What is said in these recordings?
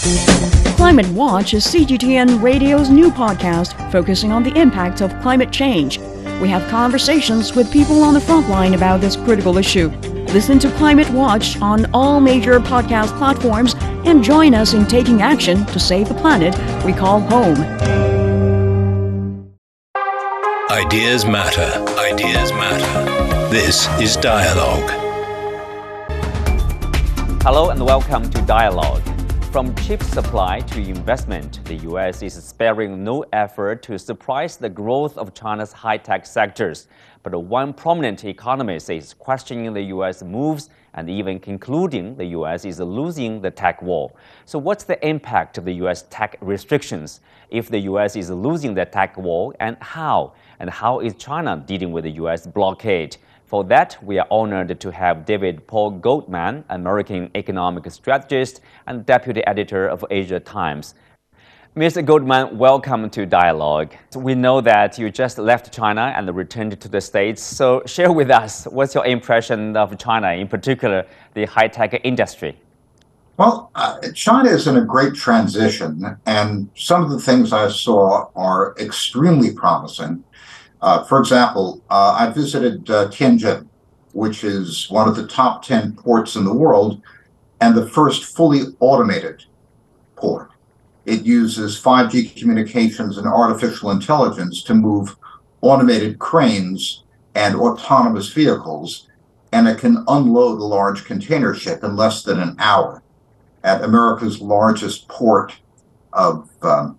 Climate Watch is CGTN Radio's new podcast focusing on the impact of climate change. We have conversations with people on the front line about this critical issue. Listen to Climate Watch on all major podcast platforms and join us in taking action to save the planet we call home. Ideas matter. Ideas matter. This is Dialogue. Hello and welcome to Dialogue. From chip supply to investment, the U.S. is sparing no effort to suppress the growth of China's high-tech sectors. But one prominent economist is questioning the U.S. moves and even concluding the U.S. is losing the tech war. So what's the impact of the U.S. tech restrictions if the U.S. is losing the tech war and how? And how is China dealing with the U.S. blockade? For that, we are honored to have David Paul Goldman, American economic strategist and deputy editor of Asia Times. Mr. Goldman, welcome to Dialogue. We know that you just left China and returned to the States. So, share with us what's your impression of China, in particular the high tech industry? Well, uh, China is in a great transition, and some of the things I saw are extremely promising. Uh, for example, uh, I visited uh, Tianjin, which is one of the top 10 ports in the world and the first fully automated port. It uses 5G communications and artificial intelligence to move automated cranes and autonomous vehicles, and it can unload a large container ship in less than an hour at America's largest port of um,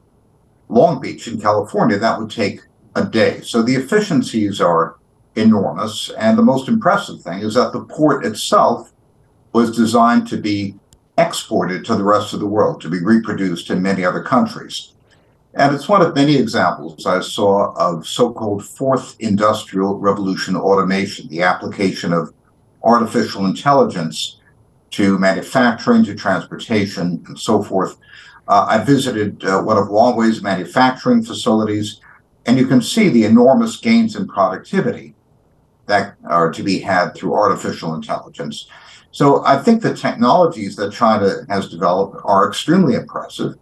Long Beach in California. That would take a day. So the efficiencies are enormous. And the most impressive thing is that the port itself was designed to be exported to the rest of the world, to be reproduced in many other countries. And it's one of many examples I saw of so called fourth industrial revolution automation, the application of artificial intelligence to manufacturing, to transportation, and so forth. Uh, I visited uh, one of Huawei's manufacturing facilities and you can see the enormous gains in productivity that are to be had through artificial intelligence. So I think the technologies that China has developed are extremely impressive.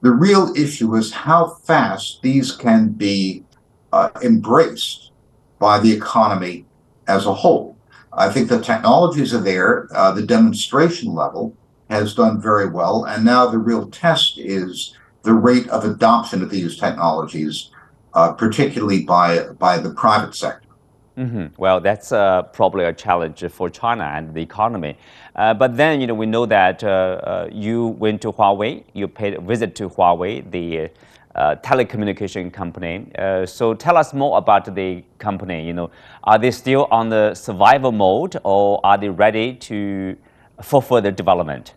The real issue is how fast these can be uh, embraced by the economy as a whole. I think the technologies are there. Uh, the demonstration level has done very well. And now the real test is the rate of adoption of these technologies uh, particularly by by the private sector. Mm-hmm. Well, that's uh, probably a challenge for China and the economy. Uh, but then, you know, we know that uh, uh, you went to Huawei, you paid a visit to Huawei, the uh, telecommunication company. so tell us more about the company. You know, are they still on the survival mode, or are they ready to for further development?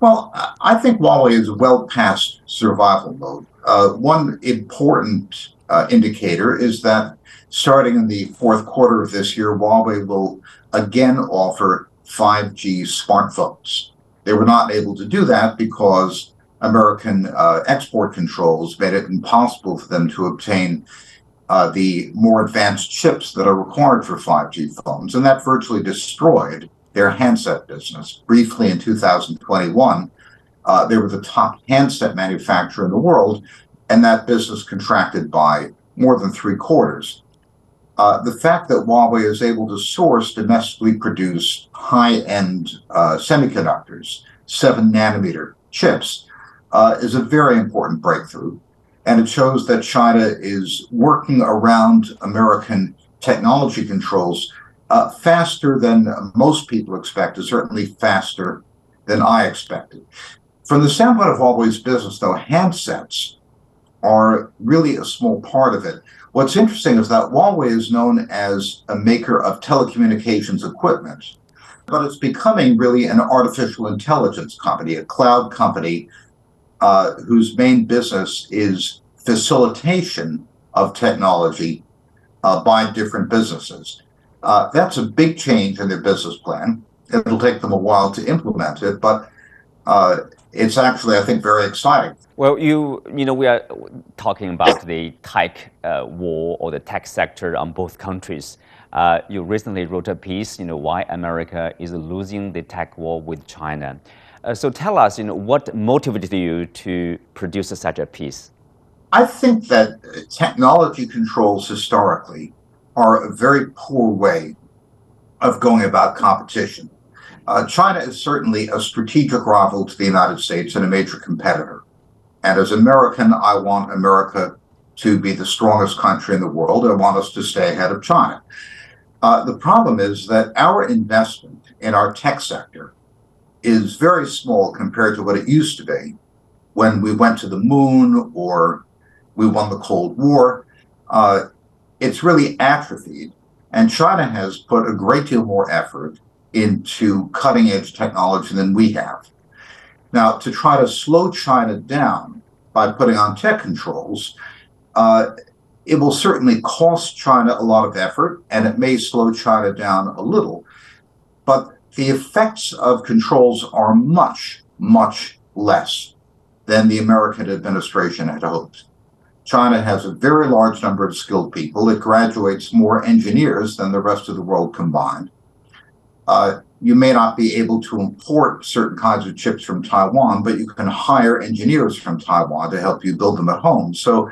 Well, I think Huawei is well past survival mode. Uh, one important uh, indicator is that starting in the fourth quarter of this year, Huawei will again offer 5G smartphones. They were not able to do that because American uh, export controls made it impossible for them to obtain uh, the more advanced chips that are required for 5G phones, and that virtually destroyed their handset business. Briefly in 2021, uh, they were the top handset manufacturer in the world, and that business contracted by more than three quarters. Uh, the fact that Huawei is able to source domestically produced high end uh, semiconductors, seven nanometer chips, uh, is a very important breakthrough. And it shows that China is working around American technology controls uh, faster than most people expected, certainly faster than I expected. From the standpoint of Huawei's business, though, handsets are really a small part of it. What's interesting is that Huawei is known as a maker of telecommunications equipment, but it's becoming really an artificial intelligence company, a cloud company uh, whose main business is facilitation of technology uh, by different businesses. Uh, that's a big change in their business plan. It'll take them a while to implement it, but uh, it's actually, I think, very exciting. Well, you you know, we are talking about the tech uh, war or the tech sector on both countries. Uh, you recently wrote a piece, you know, why America is losing the tech war with China. Uh, so tell us, you know, what motivated you to produce such a piece? I think that technology controls historically are a very poor way of going about competition. Uh, China is certainly a strategic rival to the United States and a major competitor. And as American, I want America to be the strongest country in the world. I want us to stay ahead of China. Uh, the problem is that our investment in our tech sector is very small compared to what it used to be when we went to the moon or we won the Cold War. Uh, it's really atrophied. And China has put a great deal more effort into cutting edge technology than we have. Now, to try to slow China down by putting on tech controls, uh, it will certainly cost China a lot of effort and it may slow China down a little. But the effects of controls are much, much less than the American administration had hoped. China has a very large number of skilled people. It graduates more engineers than the rest of the world combined. Uh, you may not be able to import certain kinds of chips from Taiwan, but you can hire engineers from Taiwan to help you build them at home. So,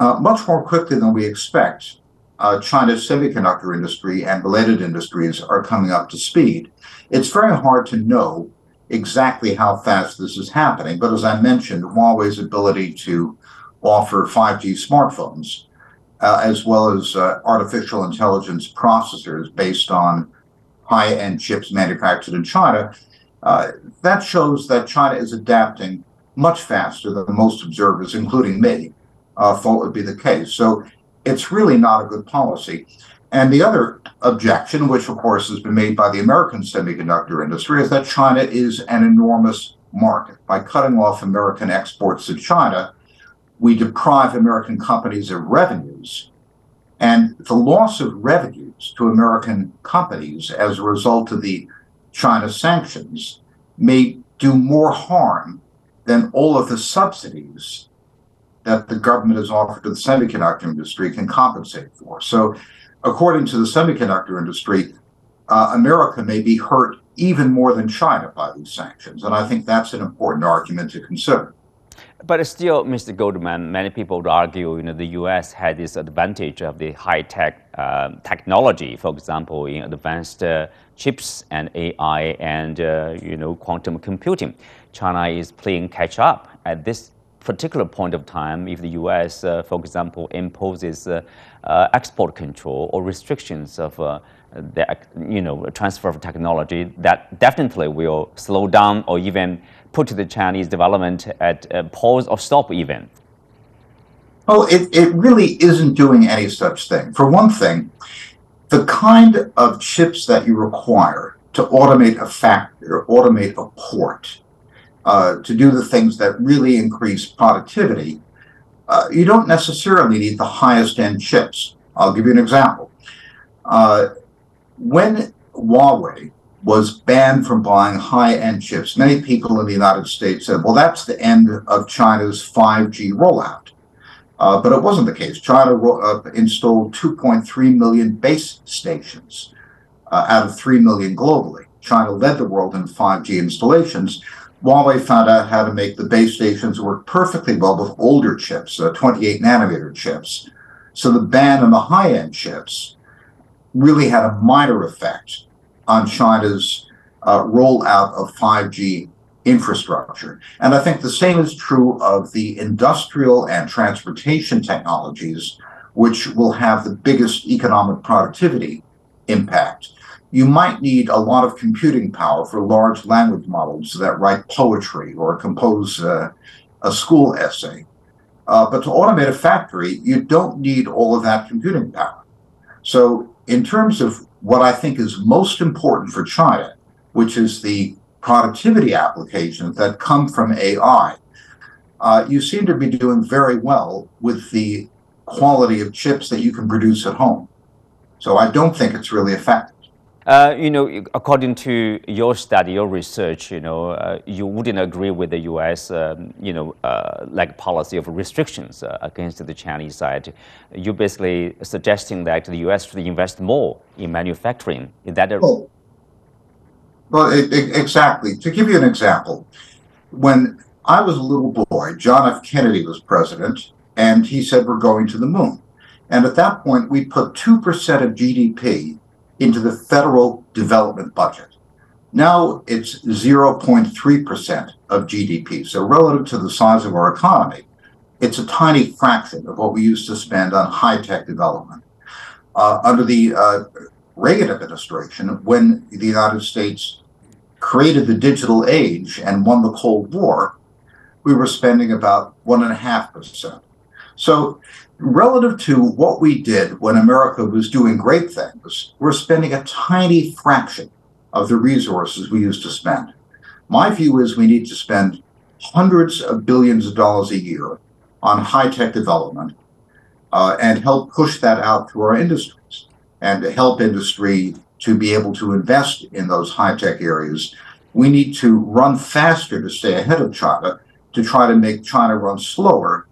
uh, much more quickly than we expect, uh, China's semiconductor industry and related industries are coming up to speed. It's very hard to know exactly how fast this is happening, but as I mentioned, Huawei's ability to offer 5G smartphones, uh, as well as uh, artificial intelligence processors based on high end chips manufactured in China. Uh, that shows that China is adapting much faster than most observers, including me, uh, thought would be the case. So it's really not a good policy. And the other objection, which of course has been made by the American semiconductor industry, is that China is an enormous market. By cutting off American exports to China, we deprive American companies of revenues. And the loss of revenues to American companies as a result of the China sanctions may do more harm than all of the subsidies that the government has offered to the semiconductor industry can compensate for. So, according to the semiconductor industry, uh, America may be hurt even more than China by these sanctions. And I think that's an important argument to consider. But still, Mr. Goldman, many people would argue, you know, the U.S. had this advantage of the high-tech uh, technology, for example, in advanced uh, chips and AI and, uh, you know, quantum computing. China is playing catch-up at this particular point of time. If the U.S., uh, for example, imposes uh, uh, export control or restrictions of the, you know, transfer of technology, that definitely will slow down or even put the Chinese development at pause or stop even? Well, it, it really isn't doing any such thing. For one thing, the kind of chips that you require to automate a factory or automate a port, uh, to do the things that really increase productivity, uh, you don't necessarily need the highest end chips. I'll give you an example. Uh, when Huawei was banned from buying high end chips. Many people in the United States said, well, that's the end of China's 5G rollout. Uh, but it wasn't the case. China uh, installed 2.3 million base stations out of 3 million globally. China led the world in 5G installations. Huawei found out how to make the base stations work perfectly well with older chips, uh, 28 nanometer chips. So the ban on the high end chips really had a minor effect on China's uh, rollout of 5G infrastructure. And I think the same is true of the industrial and transportation technologies, which will have the biggest economic productivity impact. You might need a lot of computing power for large language models that write poetry or compose uh, a school essay. Uh, but to automate a factory, you don't need all of that computing power. So, in terms of what I think is most important for China, which is the productivity applications that come from AI, uh, you seem to be doing very well with the quality of chips that you can produce at home. So I don't think it's really effective. Uh, you know, according to your study, your research, you know, uh, you wouldn't agree with the U.S., um, you know, uh, like policy of restrictions uh, against the Chinese side. You're basically suggesting that the U.S. should invest more in manufacturing. Is that a... Well, Well, it, it, exactly. To give you an example, when I was a little boy, John F. Kennedy was president, and he said, We're going to the moon. And at that point, we put 2% of GDP into the federal development budget. Now it's 0.3% of GDP. So, relative to the size of our economy, it's a tiny fraction of what we used to spend on high tech development. Uh, under the uh, Reagan administration, when the United States created the digital age and won the Cold War, we were spending about 1.5%. So, relative to what we did when America was doing great things, we're spending a tiny fraction of the resources we used to spend. My view is we need to spend hundreds of billions of dollars a year on high tech development uh, and help push that out through our industries and to help industry to be able to invest in those high tech areas. We need to run faster to stay ahead of China. To try to make China run slower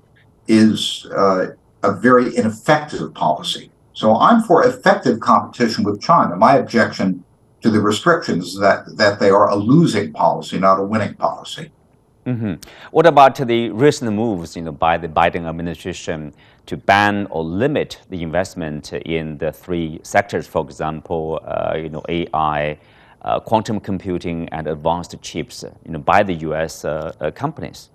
is uh, a very ineffective policy. So I'm for effective competition with China. My objection to the restrictions that, that they are a losing policy, not a winning policy. Mm-hmm. What about the recent moves, you know, by the Biden administration to ban or limit the investment in the three sectors, for example, uh, you know, AI, uh, quantum computing, and advanced chips, you know, by the U.S. Uh, uh, companies?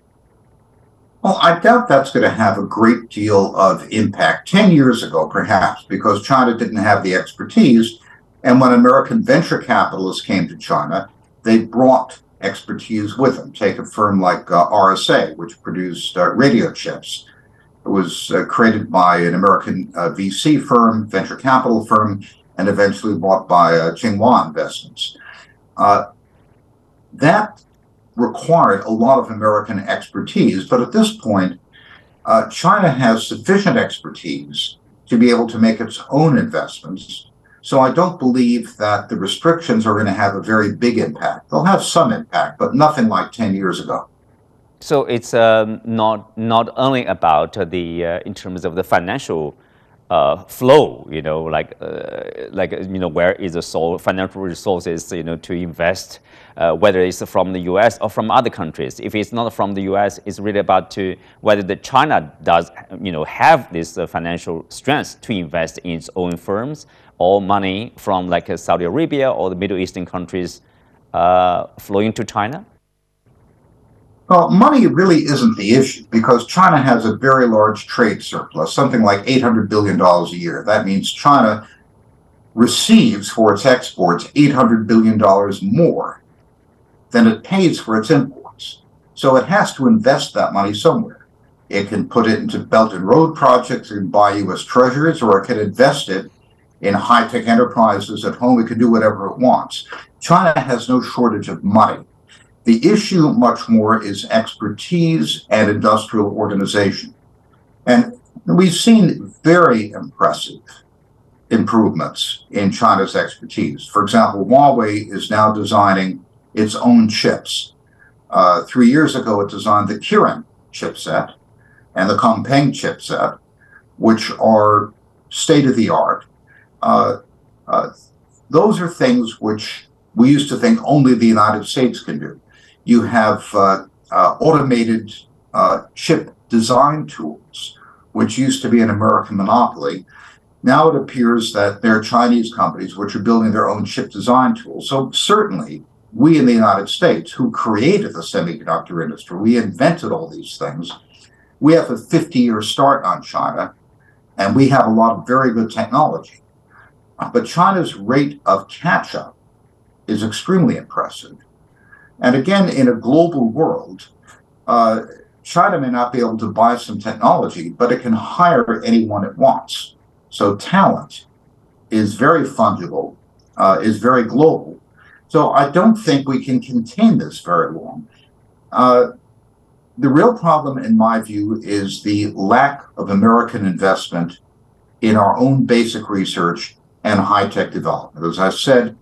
Well, I doubt that's going to have a great deal of impact. Ten years ago, perhaps, because China didn't have the expertise and when American venture capitalists came to China, they brought expertise with them. Take a firm like uh, RSA, which produced uh, radio chips. It was uh, created by an American uh, VC firm, venture capital firm, and eventually bought by uh, Tsinghua Investments. Uh, that required a lot of American expertise, but at this point, China has sufficient expertise to be able to make its own investments so I don't believe that the restrictions are going to have a very big impact. They'll have some impact, but nothing like 10 years ago. So it's um, not not only about the uh, in terms of the financial uh, flow, you know, like uh, like you know where is the sole financial resources, you know, to invest, uh, whether it's from the U.S. or from other countries. If it's not from the U.S., it's really about to whether the China does, you know, have this uh, financial strength to invest in its own firms or money from like uh, Saudi Arabia or the Middle Eastern countries uh, flowing to China. Well, money really isn't the issue because China has a very large trade surplus, something like $800 billion a year. That means China receives for its exports $800 billion more than it pays for its imports. So it has to invest that money somewhere. It can put it into Belt and Road projects and buy U.S. treasuries, or it can invest it in high tech enterprises at home. It can do whatever it wants. China has no shortage of money. The issue, much more, is expertise and industrial organization. And we've seen very impressive improvements in China's expertise. For example, Huawei is now designing its own chips. Uh, three years ago, it designed the Kirin chipset and the Kunpeng chipset, which are state of the art. Uh, uh, those are things which we used to think only the United States can do you have uh, uh, automated uh, chip design tools, which used to be an American monopoly. Now it appears that there are Chinese companies which are building their own chip design tools. So certainly, we in the United States, who created the semiconductor industry, we invented all these things. We have a 50-year start on China, and we have a lot of very good technology. But China's rate of catch-up is extremely impressive. And again, in a global world, uh, China may not be able to buy some technology, but it can hire anyone it wants. So talent is very fungible, uh, is very global. So I don't think we can contain this very long. Uh, the real problem, in my view, is the lack of American investment in our own basic research and high tech development. As I said,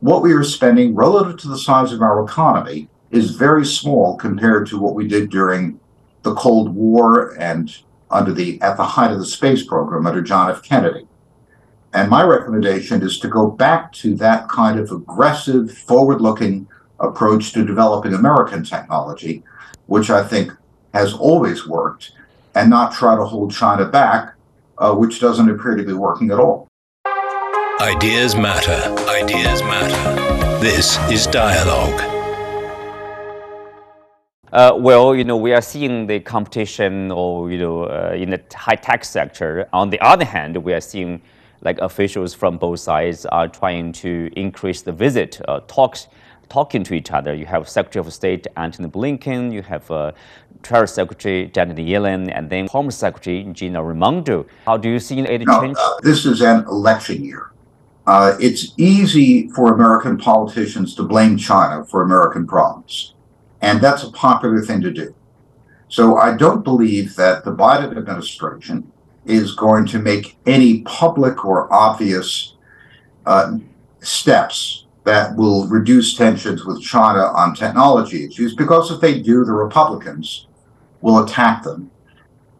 what we are spending relative to the size of our economy is very small compared to what we did during the Cold War and under the at the height of the space program under John F. Kennedy. And my recommendation is to go back to that kind of aggressive, forward looking approach to developing American technology, which I think has always worked, and not try to hold China back, uh, which doesn't appear to be working at all. Ideas matter. Ideas matter. This is Dialogue. Uh, well, you know, we are seeing the competition, or you know, uh, in the high tech sector. On the other hand, we are seeing like officials from both sides are trying to increase the visit uh, talks talking to each other. You have Secretary of State Antony Blinken, you have uh, Treasury Secretary Janet Yellen, and then Home Secretary Gina Raimondo. How do you see it no, change? Uh, this is an election year. Uh, it's easy for American politicians to blame China for American problems, and that's a popular thing to do. So I don't believe that the Biden administration is going to make any public or obvious uh, steps that will reduce tensions with China on technology issues, because if they do, the Republicans will attack them.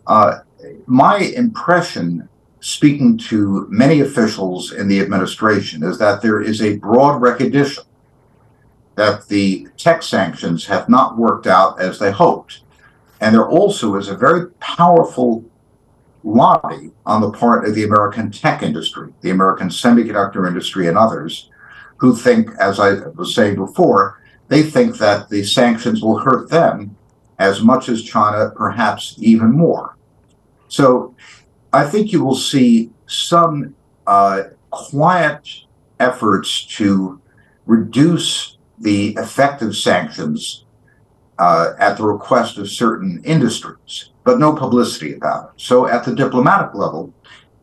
Uh, my impression, speaking to many officials in the administration, is that there is a broad recognition that the tech sanctions have not worked out as they hoped. And there also is a very powerful lobby on the part of the American tech industry, the American semiconductor industry, and others who think, as I was saying before, they think that the sanctions will hurt them as much as China, perhaps even more. So I think you will see some uh, quiet efforts to reduce the effective sanctions uh, at the request of certain industries, but no publicity about it. So at the diplomatic level,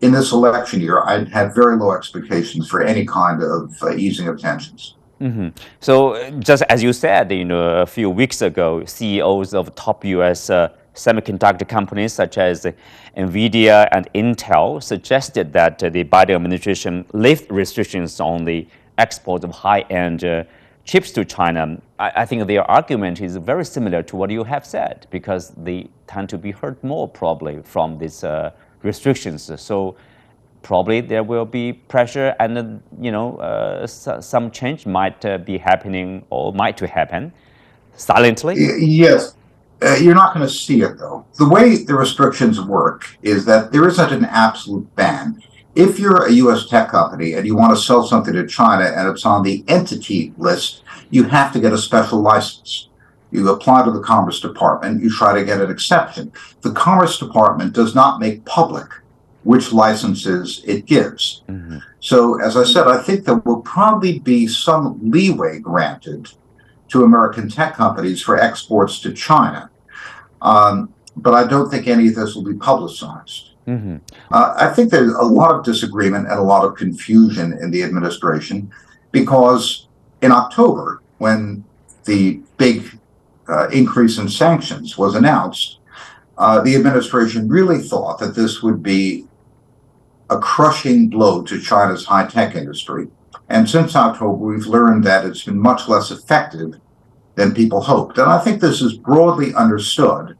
in this election year, I had very low expectations for any kind of uh, easing of tensions. Mm-hmm. So, just as you said, you know, a few weeks ago, CEOs of top U.S. Uh, semiconductor companies such as NVIDIA and Intel suggested that uh, the Biden administration lift restrictions on the export of high-end uh, chips to China. I, I, think their argument is very similar to what you have said because they tend to be hurt more probably from these uh, restrictions. So probably there will be pressure and you know uh, some change might uh, be happening or might to happen silently yes uh, you're not going to see it though the way the restrictions work is that there isn't an absolute ban if you're a us tech company and you want to sell something to china and it's on the entity list you have to get a special license you apply to the Commerce Department, you try to get an exception. The Commerce Department does not make public which licenses it gives. Mm-hmm. So, as I said, I think there will probably be some leeway granted to American tech companies for exports to China. Um, but I don't think any of this will be publicized. Mm-hmm. Uh, I think there's a lot of disagreement and a lot of confusion in the administration because in October, when the big uh, increase in sanctions was announced, uh, the administration really thought that this would be a crushing blow to China's high tech industry. And since October, we've learned that it's been much less effective than people hoped. And I think this is broadly understood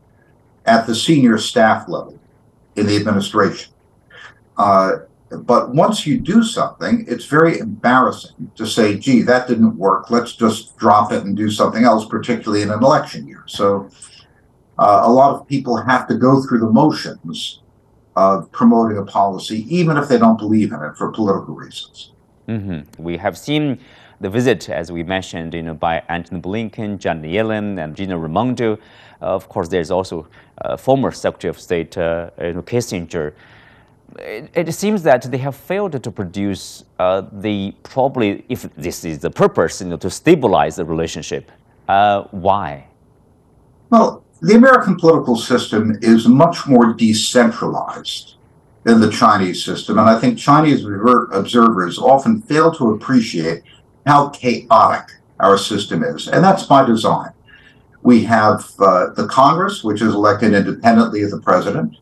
at the senior staff level in the administration. Uh, but once you do something, it's very embarrassing to say, gee, that didn't work. Let's just drop it and do something else, particularly in an election year. So uh, a lot of people have to go through the motions of promoting a policy, even if they don't believe in it for political reasons. Mm-hmm. We have seen the visit, as we mentioned, you know, by Antony Blinken, Janet Yellen, and Gina Raimondo. Uh, of course, there's also uh, former Secretary of State uh, Kissinger it, it, seems that they have failed to produce the probably, if this is the purpose, you know, to stabilize the relationship. Why? Well, the American political system is much more decentralized than the Chinese system, and I think Chinese observers often fail to appreciate how chaotic our system is, and that's by design. We have uh, the Congress, which is elected independently of the president.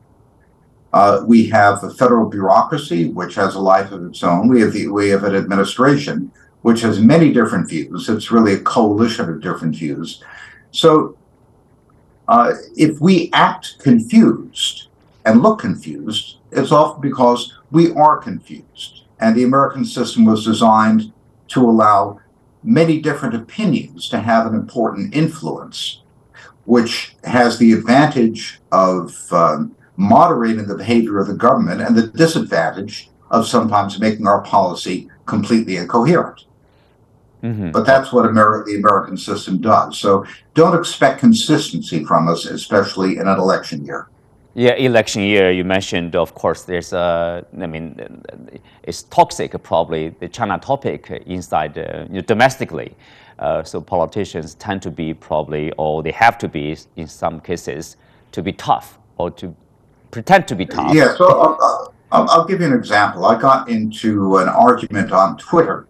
Uh, we have the federal bureaucracy, which has a life of its own. We have the we have an administration which has many different views. It's really a coalition of different views. So, uh, if we act confused and look confused, it's often because we are confused and the American system was designed to allow many different opinions to have an important influence, which has the advantage of um, moderating the behavior of the government and the disadvantage of sometimes making our policy completely incoherent. Mm-hmm. But that's what the American system does. So don't expect consistency from us, especially in an election year. Yeah, election year. You mentioned, of course, there's a. I mean, it's toxic, probably the China topic inside uh, you know, domestically. Uh, so politicians tend to be probably, or they have to be, in some cases, to be tough or to pretend to be tough. Yeah. So I'll, I'll, I'll give you an example. I got into an argument on Twitter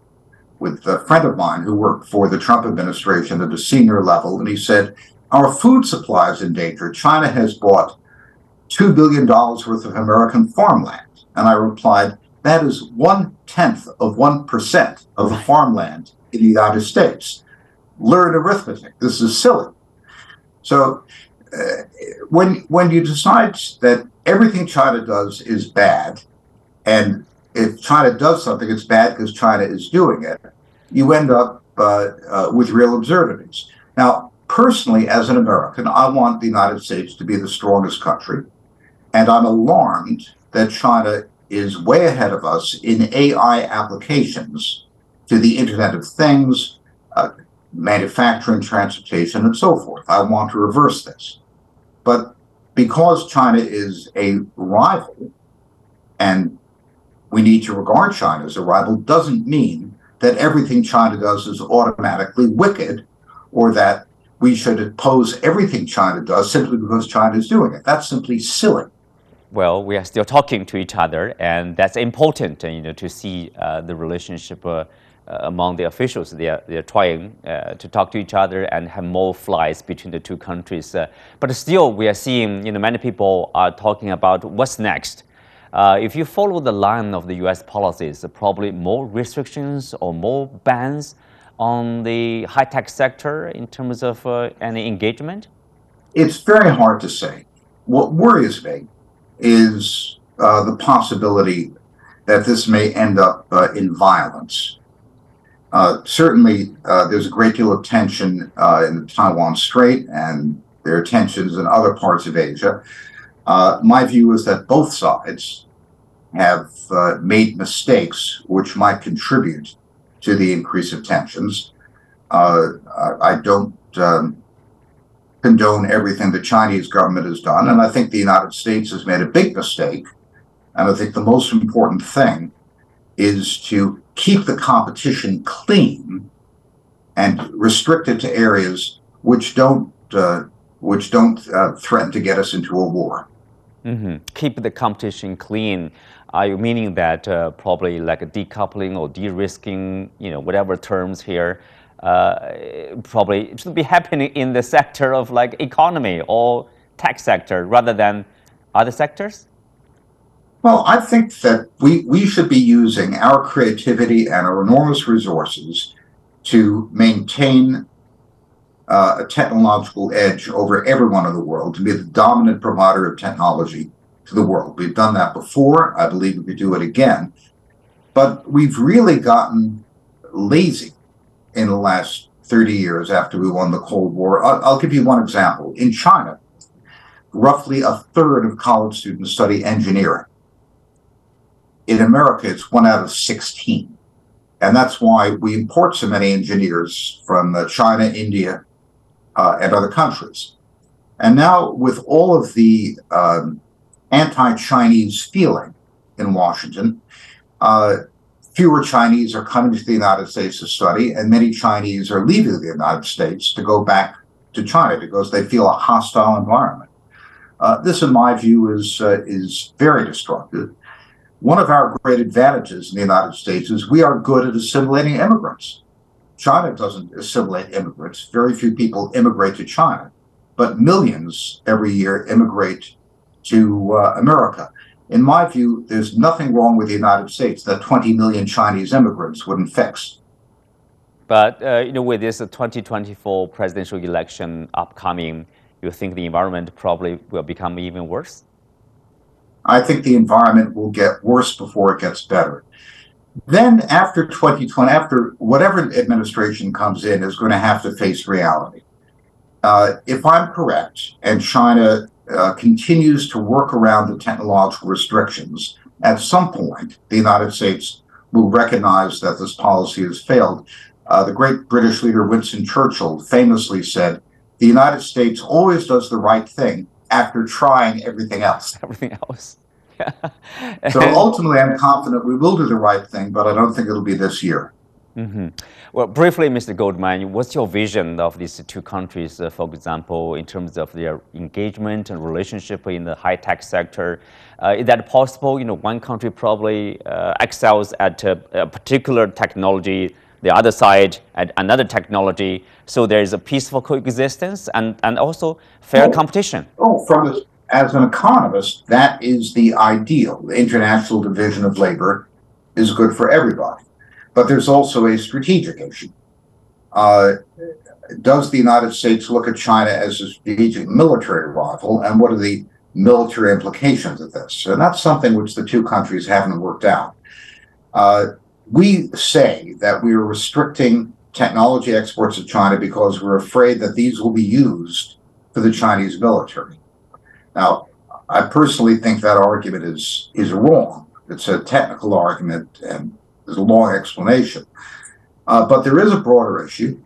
with a friend of mine who worked for the Trump administration at a senior level, and he said, Our food supply is in danger. China has bought $2 billion worth of American farmland. And I replied, That is one tenth of 1% of the farmland in the United States. Learn arithmetic. This is silly. So, uh, when when you decide that everything China does is bad, and if China does something, it's bad because China is doing it, you end up uh, uh, with real absurdities. Now, personally, as an American, I want the United States to be the strongest country, and I'm alarmed that China is way ahead of us in AI applications to the Internet of Things, uh, manufacturing, transportation, and so forth. I want to reverse this. But because China is a rival, and we need to regard China as a rival, doesn't mean that everything China does is automatically wicked or that we should oppose everything China does simply because China is doing it. That's simply silly. Well, we are still talking to each other, and that's important, you know, to see uh, the relationship uh, uh, among the officials. They are, they are trying uh, to talk to each other and have more flights between the two countries. Uh, but still, we are seeing, you know, many people are talking about what's next. Uh, if you follow the line of the U.S. policies, probably more restrictions or more bans on the high-tech sector in terms of any engagement? It's very hard to say. What worries me is uh, the possibility that this may end up uh, in violence. Uh, certainly, uh, there's a great deal of tension uh, in the Taiwan Strait, and there are tensions in other parts of Asia. Uh, my view is that both sides have made mistakes which might contribute to the increase of tensions. I don't um, condone everything the Chinese government has done, and I think the United States has made a big mistake. And I think the most important thing is to keep the competition clean and restrict it to areas which don't uh, which don't uh, threaten to get us into a war. Mm-hmm. Keep the competition clean. Are you meaning that uh, probably like a decoupling or de-risking, you know, whatever terms here, uh, probably should be happening in the sector of like economy or tech sector rather than other sectors? Well, I think that we, we should be using our creativity and our enormous resources to maintain uh, a technological edge over everyone in the world, to be the dominant provider of technology to the world. We've done that before. I believe we could do it again. But we've really gotten lazy in the last 30 years after we won the Cold War. I'll, I'll give you one example. In China, roughly a third of college students study engineering in America, it's one out of 16. And that's why we import so many engineers from uh, China, India, uh, and other countries. And now, with all of the um, anti Chinese feeling in Washington, uh, fewer Chinese are coming to the United States to study, and many Chinese are leaving the United States to go back to China because they feel a hostile environment. Uh, this, in my view, is uh, is very destructive one of our great advantages in the United States is we are good at assimilating immigrants. China doesn't assimilate immigrants. Very few people immigrate to China, but millions every year immigrate to uh, America. In my view, there's nothing wrong with the United States that 20 million Chinese immigrants wouldn't fix. But uh, you know, with this 2024 presidential election upcoming, you think the environment probably will become even worse? I think the environment will get worse before it gets better. then after 2020, after whatever administration comes in, is going to have to face reality. Uh, if I'm correct, and China uh, continues to work around the technological restrictions, at some point, the United States will recognize that this policy has failed. Uh, the great British leader Winston Churchill famously said, The United States always does the right thing after trying everything else. Everything else. so ultimately, I'm confident we will do the right thing, but I don't think it'll be this year. Mm-hmm. Well, briefly, Mr. Goldman, what's your vision of these two countries, uh, for example, in terms of their engagement and relationship in the high tech sector? Uh, is that possible? You know, one country probably uh, excels at a, a, particular technology, the other side at another technology, so there is a peaceful coexistence and, and also fair oh, competition. Oh, from the, as an economist, that is the ideal. The international division of labor is good for everybody but there's also a strategic issue. Uh, does the United States look at China as a strategic military rival, and what are the military implications of this? And that's something which the two countries haven't worked out. Uh, we say that we are restricting technology exports to China because we're afraid that these will be used for the Chinese military. Now, I personally think that argument is is wrong. It's a technical argument, and there's a long explanation. Uh, but there is a broader issue,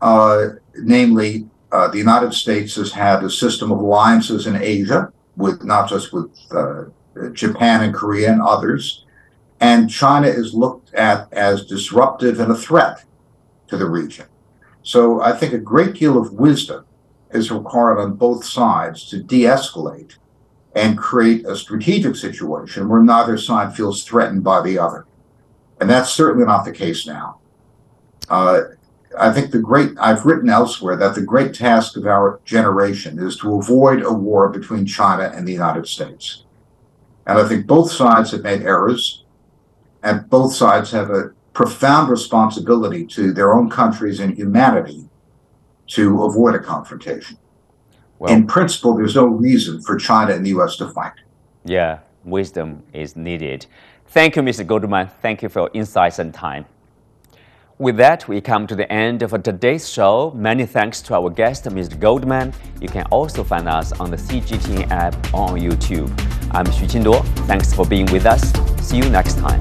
uh, namely, uh, the United States has had a system of alliances in Asia, with not just with uh, Japan and Korea and others, and China is looked at as disruptive and a threat to the region. So I think a great deal of wisdom is required on both sides to de-escalate and create a strategic situation where neither side feels threatened by the other. And that's certainly not the case now. Uh, I think the great, I've written elsewhere that the great task of our generation is to avoid a war between China and the United States. And I think both sides have made errors, and both sides have a profound responsibility to their own countries and humanity to avoid a confrontation. Well, In principle, there's no reason for China and the U.S. to fight. Yeah, wisdom is needed. Thank you, Mr. Goldman. Thank you for your insights and time. With that, we come to the end of today's show. Many thanks to our guest, Mr. Goldman. You can also find us on the CGTN app on YouTube. I'm Xu Qinduo. Thanks for being with us. See you next time.